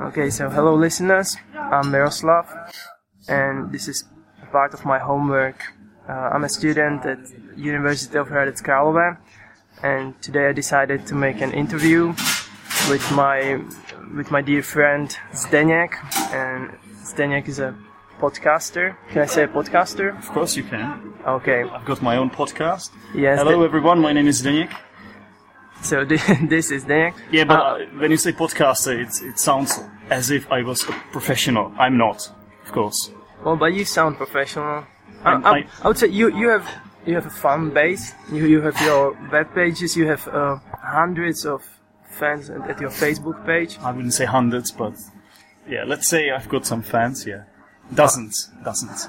Okay, so hello listeners, I'm Miroslav, and this is part of my homework. Uh, I'm a student at University of Hradec Králové, and today I decided to make an interview with my with my dear friend Zdeněk, and Zdeněk is a podcaster. Can I say a podcaster? Of course you can. Okay. I've got my own podcast. Yes. Hello everyone, my name is Zdeněk. So thi- this is Zdeněk. Yeah, but Uh, when you say podcaster, it's, it sounds as if I was a professional. I'm not, of course. Well, but you sound professional. I, I'm- I, I- would say you, you have you have a fan base. You you have your web pages. You have uh, hundreds of fans at, at your Facebook page. I wouldn't say hundreds, but yeah, let's say I've got some fans, yeah. Dozens, dozens.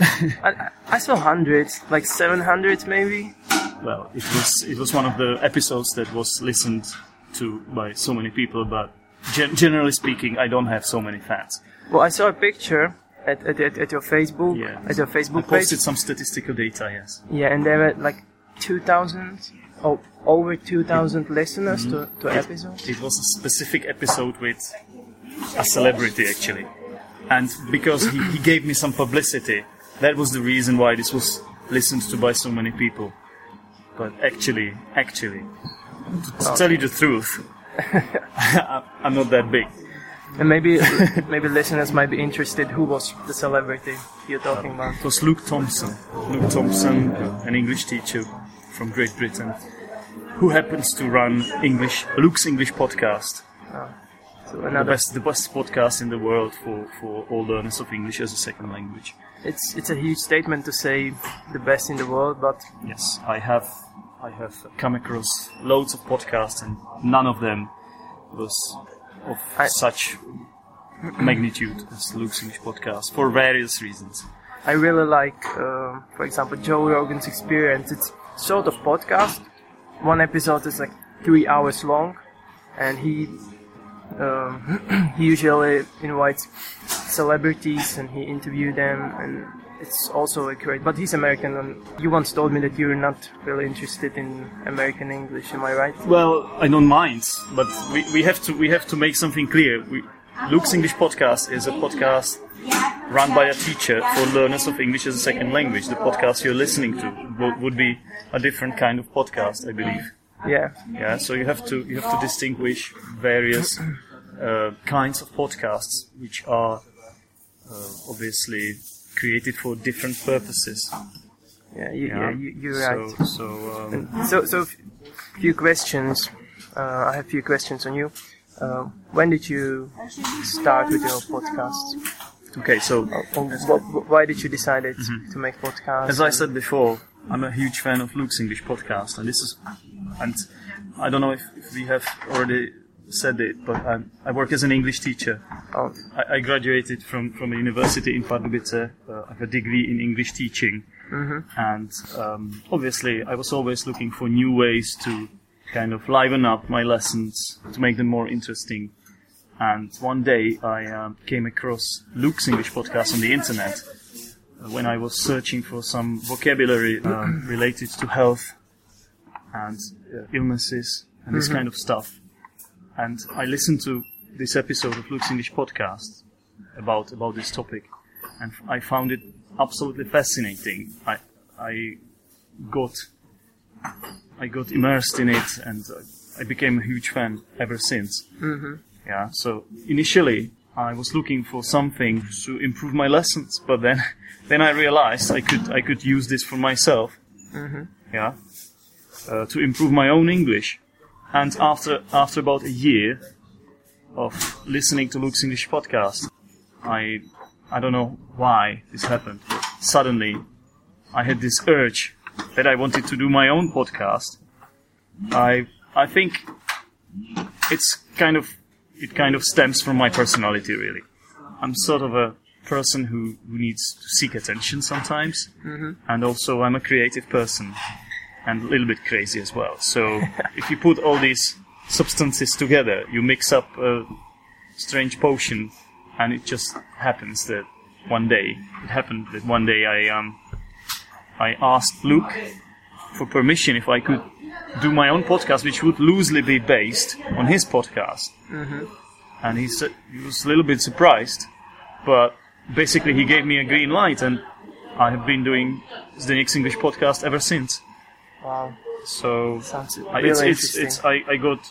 I, I- I saw hundreds, like seven hundred maybe. Well, it was, it was one of the episodes that was listened to by so many people, but gen- generally speaking, I don't have so many fans. Well, I saw a picture at at, at, at your Facebook Yeah. at your I posted page. some statistical data, yes. Yeah, and there were like two thousand. Oh, over 2,000 listeners to, mm-hmm. to episodes. It was a specific episode with a celebrity, actually. And because he, he gave me some publicity, that was the reason why this was listened to by so many people. But actually, actually, to, tell you the truth, I'm not that big. And maybe maybe listeners might be interested who was the celebrity you're talking about. It was Luke Thompson. Luke Thompson, an English teacher from Great Britain, who happens to run English Luke's English podcast. Ah. So the best the best podcast in the world for, for all learners of English as a second language. It's it's a huge statement to say the best in the world, but Yes, I have I have come across loads of podcasts and none of them was of I- such magnitude as Luke's English podcast for various reasons. I really like, uh, for example, Joe Rogan's Experience. It's sort of podcast. One episode is like three hours long, and he um, he usually invites celebrities and he interview them, and it's also a great. But he's American, and you once told me that you're not really interested in American English. Am I right? Well, I don't mind, but we, we have to we have to make something clear. We, Luke's English podcast is a podcast run by a teacher for learners of English as a second language. The podcast you're listening to would be a different kind of podcast, I believe. Yeah. Yeah, so you have to you have to distinguish various uh, kinds of podcasts, which are uh, obviously created for different purposes. Yeah, you, yeah, Yeah, you, you're right. So, so um, So, so few questions. Uh, I have a few questions on you. Uh, when did you start with your podcast? okay, so why did you decide to make podcasts? As I said before, I'm a huge fan of Luke's English podcast, and this is, and I don't know if, if we have already said it, but I'm, I work as an English teacher. Oh, I, I graduated from, from a university in Pardubice. Uh, I have a degree in English teaching, and um, obviously I was always looking for new ways to kind of liven up my lessons to make them more interesting. And one day I um, came across Luke's English podcast on the internet uh, when I was searching for some vocabulary um, related to health and uh, illnesses and this kind of stuff. And I listened to this episode of Luke's English podcast about about this topic, and I found it absolutely fascinating. I I got I got immersed in it, and I became a huge fan ever since. Mm-hmm. Yeah. So initially, I was looking for something to improve my lessons, but then then I realized I could I could use this for myself. Yeah. Uh, to improve my own English. And after after about a year of listening to Luke's English podcast, I I don't know why this happened. But suddenly, I had this urge that I wanted to do my own podcast. I I think it's kind of it kind of stems from my personality really. I'm sort of a person who, who needs to seek attention sometimes, and also I'm a creative person and a little bit crazy as well. So if you put all these substances together, you mix up a strange potion, and it just happens that one day it happened that one day I um I asked Luke for permission if I could do my own podcast, which would loosely be based on his podcast. and he said he was a little bit surprised, but basically he gave me a green light, and I have been doing Zdeněk's English podcast ever since. Wow, So sounds really it's, it's, it's, I, I got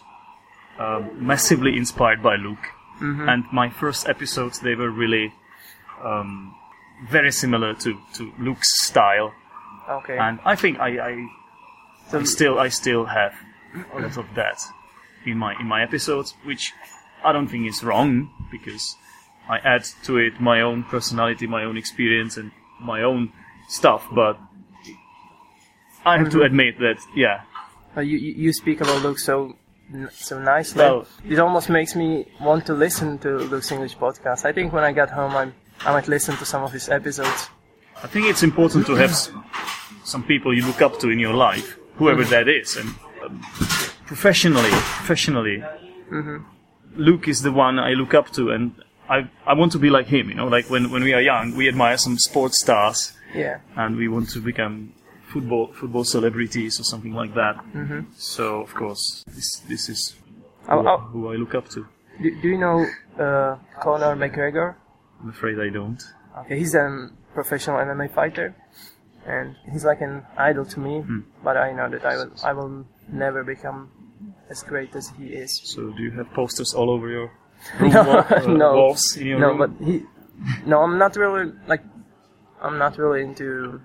um, massively inspired by Luke, Mm-hmm. and my first episodes they were really um, very similar to, to Luke's style, okay. and I think I, I, So- I still I still have a lot of that in my in my episodes, which I don't think is wrong because I add to it my own personality, my own experience, and my own stuff, but. I have to Mhm. admit that, yeah, Uh, you you speak about Luke so so nicely. It almost makes me want to listen to Luke's English podcast. I think when I get home, I'm I might listen to some of his episodes. I think it's important to have some people you look up to in your life, whoever that is, and um, professionally, professionally, Luke is the one I look up to, and I I want to be like him. You know, like when when we are young, we admire some sports stars, Yeah. and we want to become football football celebrities or something like that. Mm-hmm. So of course, this this is Oh, who, oh, who I look up to. do, do you know uh, Conor McGregor? I'm afraid I don't. Okay, he's a professional MMA fighter, and he's like an idol to me. Hmm. But I know that I will I will never become as great as he is. So do you have posters all over your room No, uh, no. walls in your no, room? but he. No, I'm not really like. I'm not really into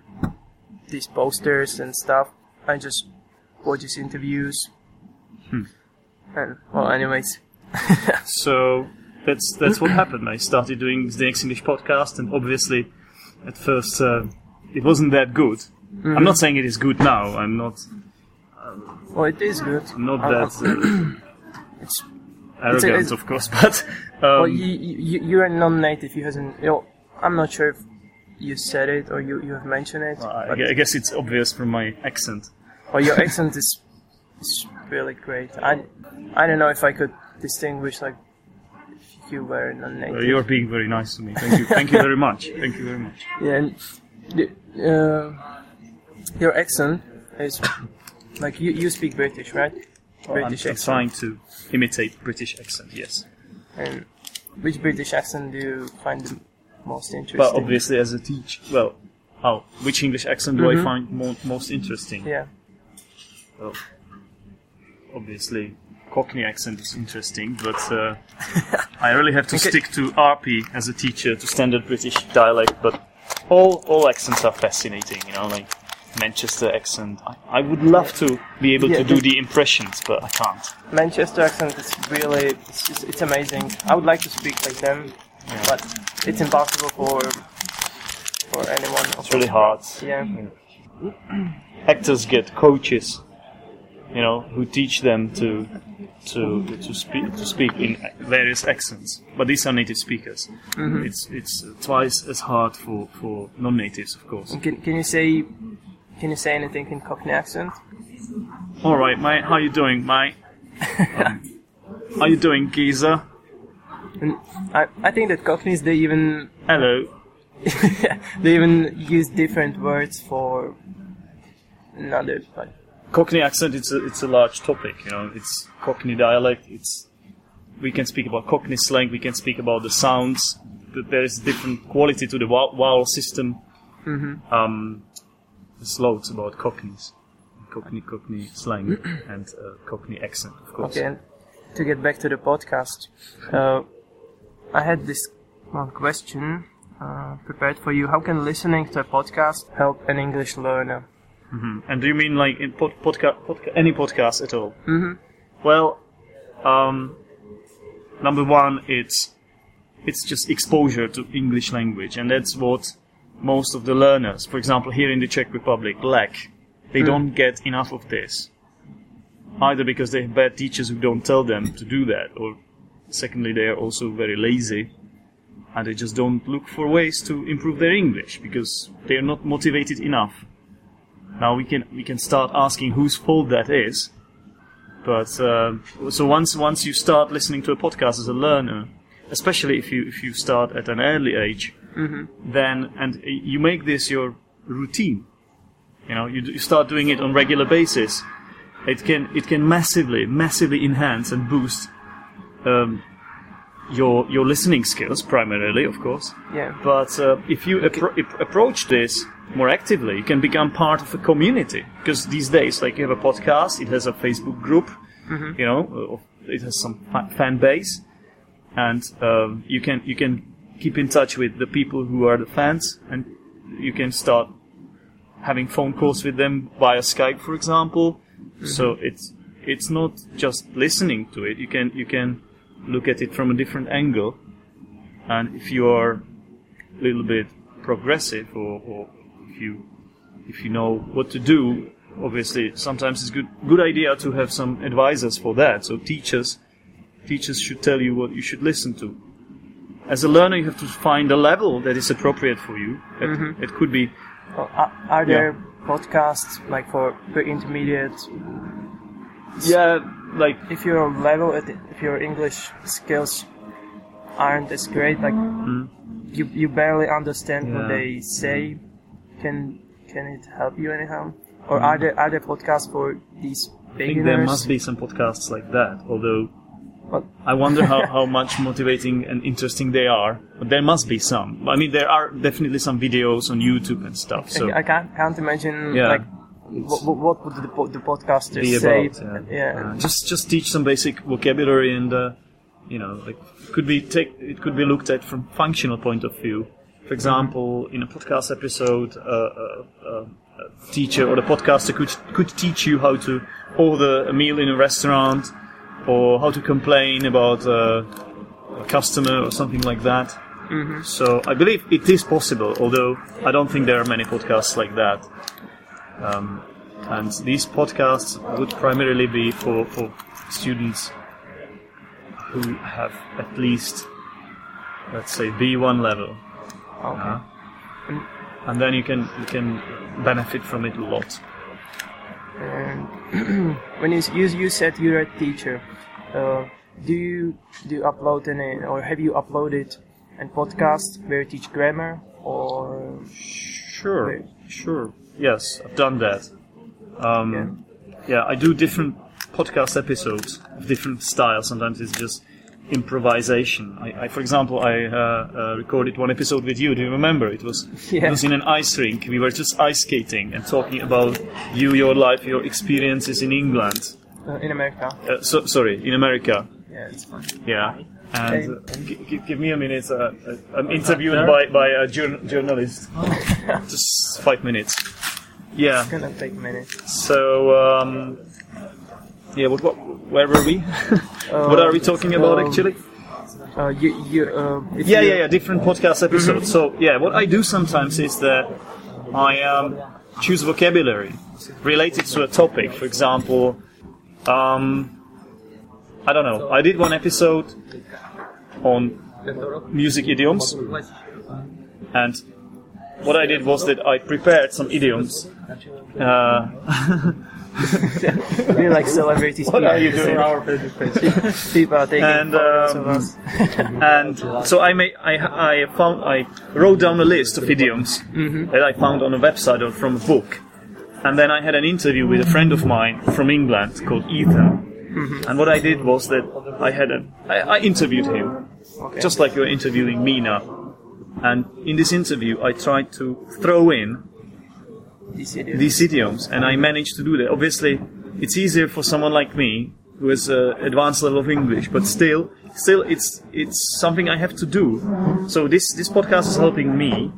these posters and stuff. I just watch his interviews. Hmm. And well, anyways. So that's that's what happened. I started doing Zdeněk's English podcast, and obviously, at first, uh, it wasn't that good. Mm-hmm. I'm not saying it is good now. I'm not well, it is good. not that uh, It's arrogant, it's- of course, but um, well, you, you you're a non-native. You hasn't. You know, I'm not sure if you said it or you you have mentioned it. I, guess it's obvious from my accent. Well, your accent is is really great. I I don't know if I could distinguish like if you were Uh, non-native. you're being very nice to me. Thank you. Thank you very much. Thank you very much. yeah, and the, uh, your accent is like you you speak British, right? I'm, British I'm accent. trying to imitate British accent. Yes, And which British accent do you find the most interesting? but obviously, as a teacher, well, how which English accent do I Mhm. find mo- most interesting? Yeah. Well, obviously, Cockney accent is interesting, but uh, I really have to Okay. stick to RP as a teacher, to standard British dialect. But all all accents are fascinating, you know, like Manchester accent. I, I would love to be able Yeah, to do the impressions, but I can't. Manchester accent is really it's, just, it's amazing. I would like to speak like them, but it's impossible for for anyone. It's really hard. Yeah. Actors get coaches, you know, who teach them to to to speak to speak in various accents. But these are native speakers. Mm-hmm. It's it's twice as hard for for non-natives, of course. Can can you say can you say anything in Cockney accent? All right, mate. How you doing, mate? Um, how you doing, geezer? And I I think that Cockneys they even Hello. they even use different words for another like Cockney accent. It's a it's a large topic. You know, it's Cockney dialect. It's we can speak about Cockney slang. We can speak about the sounds. That there is a different quality to the vowel, vowel system. Mm-hmm. Um, there's loads about Cockneys, Cockney Cockney slang, and uh, Cockney accent, of course. Okay, and to get back to the podcast, uh, I had this one question uh, prepared for you. How can listening to a podcast help an English learner? Mhm. And do you mean like in pod, podcast, podca- any podcast at all? Mm-hmm. Well, um, number one, it's it's just exposure to English language, and that's what most of the learners, for example, here in the Czech Republic, lack. They don't get enough of this, either because they have bad teachers who don't tell them to do that, or secondly, they are also very lazy, and they just don't look for ways to improve their English because they are not motivated enough. Now we can we can start asking whose fault that is, but uh, so once once you start listening to a podcast as a learner, especially if you if you start at an early age, then and you make this your routine, you know, you, you start doing it on regular basis. It can it can massively massively enhance and boost um, your your listening skills primarily, of course. Yeah. But uh, if you appro- approach this more actively, you can become part of a community. Because these days, like you have a podcast, it has a Facebook group, you know, uh, it has some fa- fan base, and um, you can you can keep in touch with the people who are the fans, and you can start having phone calls with them via Skype, for example. So it's it's not just listening to it. You can you can look at it from a different angle, and if you are a little bit progressive, or, or if you if you know what to do, obviously sometimes it's good good idea to have some advisors for that. So teachers teachers should tell you what you should listen to. As a learner, you have to find a level that is appropriate for you. It, mm-hmm. it could be Well, are, there podcasts like for for intermediate? yeah, like If your level, if your English skills aren't as great, like you you barely understand what Mm. They say, can can it help you anyhow? Or are there are there podcasts for these I beginners? think there must be some podcasts like that. Although I wonder how, how much motivating and interesting they are. But there must be some. I mean, there are definitely some videos on YouTube and stuff. So I can't can't imagine Yeah. like what, what would the, po- the podcasters be say? about. Yeah. yeah. Uh, just just teach some basic vocabulary and uh, you know like could be take it could be looked at from functional point of view. For example, in a podcast episode, uh, uh, uh, a teacher or the podcaster could could teach you how to order a meal in a restaurant, or how to complain about uh, a customer or something like that. So I believe it is possible, although I don't think there are many podcasts like that. Um, and these podcasts would primarily be for, for students who have at least, let's say, B1 level. Okay. And then you can you can benefit from it a lot. And when you, you you said you're a teacher, uh, do you do you upload any or have you uploaded a podcast where you teach grammar or Sure, Right. Sure. Yes, I've done that. Um, yeah. I do different podcast episodes of different styles. Sometimes it's just improvisation. I, I for example, I uh, uh, recorded one episode with you. Do you remember? It was Yeah. it was in an ice rink. We were just ice skating and talking about you, your life, your experiences in England. uh, in America? Uh, so, sorry, in America. Yeah, it's fine. Yeah. And uh, g- g- give me a minute. Uh, uh, I'm interviewed by, by a jour- journalist. Just five minutes. Yeah. It's gonna take a minute. So, um, yeah, what, what, where were we? what are we talking about um, actually? Uh, you you uh, Yeah, yeah, yeah, different podcast episodes. So, yeah, what I do sometimes is that I um, choose vocabulary related to a topic. For example, um, I don't know, I did one episode on music idioms, and what I did was that I prepared some idioms. Uh, We're like celebrities. what are you people. doing? People are taking And, photos of um, us. and so I made, I, I found, I wrote down a list of idioms that I found on a website or from a book, and then I had an interview with a friend of mine from England called Ethan. Mm-hmm. And what I did was that I had a, I, I interviewed him, Okay. just like you're interviewing me now. And in this interview, I tried to throw in These idiots. these idioms, and I managed to do that. Obviously, it's easier for someone like me who has an advanced level of English, but still, still, it's it's something I have to do. So this this podcast is helping me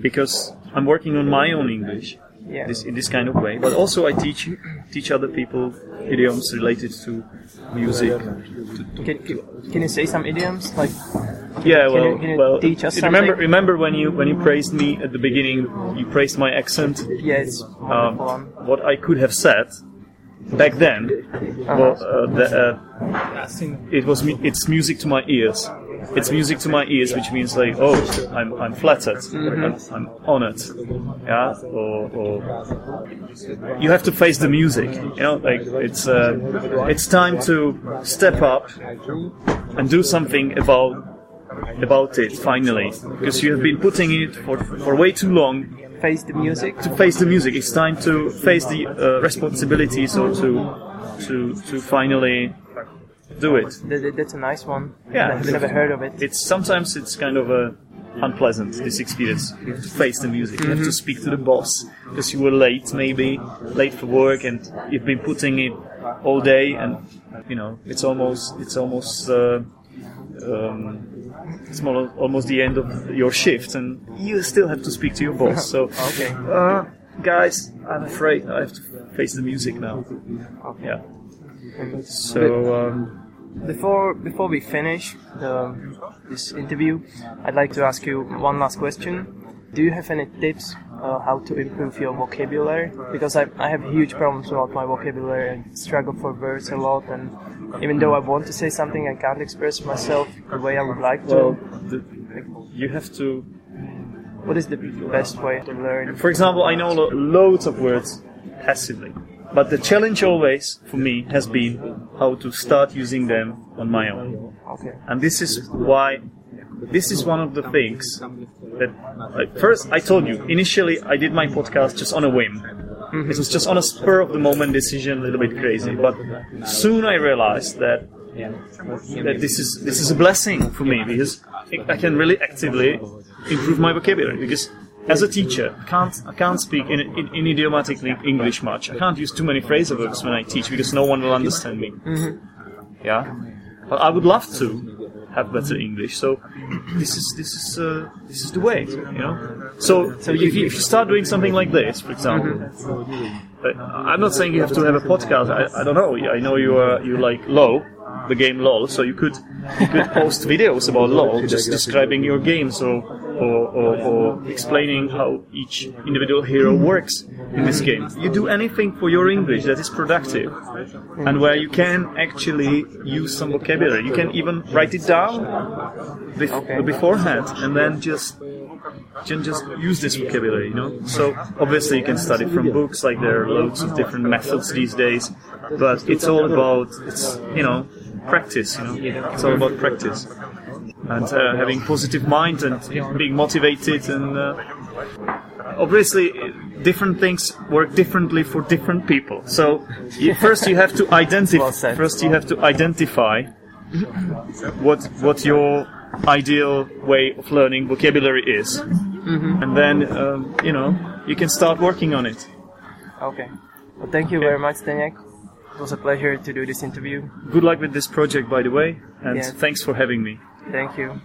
because I'm working on my own English yeah. this in this kind of way, but also I teach teach other people idioms related to music. Can, can, can you say some idioms like Yeah, Can well, you- can you well. teach us remember, something? remember when you when you praised me at the beginning, you praised my accent. yeah, Um, what I could have said back then, well, uh, the, uh, it was it's music to my ears. It's music to my ears, which means like, oh, I'm, I'm flattered, I'm, I'm honored, yeah, or, or you have to face the music, you know, like it's uh, it's time to step up and do something about about it finally, because you have been putting it for for way too long. Face the music. to face the music. It's time to face the uh, responsibilities or to to to finally do it. Th- th- that's a nice one. Yeah. I've never heard of it. It's sometimes it's kind of a unpleasant this experience. You have to face the music. You have to speak to the boss because you were late, maybe late for work, and you've been putting it all day, and you know it's almost it's almost. Uh, um, it's more, almost the end of your shift, and you still have to speak to your boss. So, Okay. uh, guys, I'm afraid I have to face the music now. Yeah. So, um, Before before we finish the, this interview, I'd like to ask you one last question. Do you have any tips uh, how to improve your vocabulary? Because I, I have huge problems about my vocabulary and struggle for words a lot. And even though I want to say something, I can't express myself the way I would like to. well, the, you have to what is the best way to learn? For example, I know lo- loads of words passively, but the challenge always for me has been how to start using them on my own. And this is why, this is one of the things that, like, first, I told you, initially I did my podcast just on a whim. Mm-hmm. It was just on a spur of the moment decision, a little bit crazy. But soon I realized that that this is this is a blessing for me because I can really actively improve my vocabulary because as a teacher I can't I can't speak in, in, in idiomatically English much I can't use too many phrasal verbs when I teach because no one will understand me yeah but I would love to have better English so this is this is uh, this is the way you know so so if you, if you start doing something like this for example uh, I'm not saying you have to have a podcast. I, I don't know. I know you are you like LOL, the game LOL. So you could you could post videos about LOL, just describing your games or or, or, or explaining how each individual hero works in this game. You do anything for your English that is productive and where you can actually use some vocabulary. You can even write it down bef- beforehand and then just can just use this vocabulary, you know. So obviously you can study from books, like there are loads of different methods these days, but it's all about it's you know practice, you know. It's all about practice and uh, having positive mind and being motivated and uh, obviously different things work differently for different people. So you, first you have to identify. Well first you have to identify what what your ideal way of learning vocabulary is, and then um, you know you can start working on it. Okay. Well, thank you very much, Zdeněk. It was a pleasure to do this interview. Good luck with this project, by the way, and Yeah. thanks for having me. Thank you.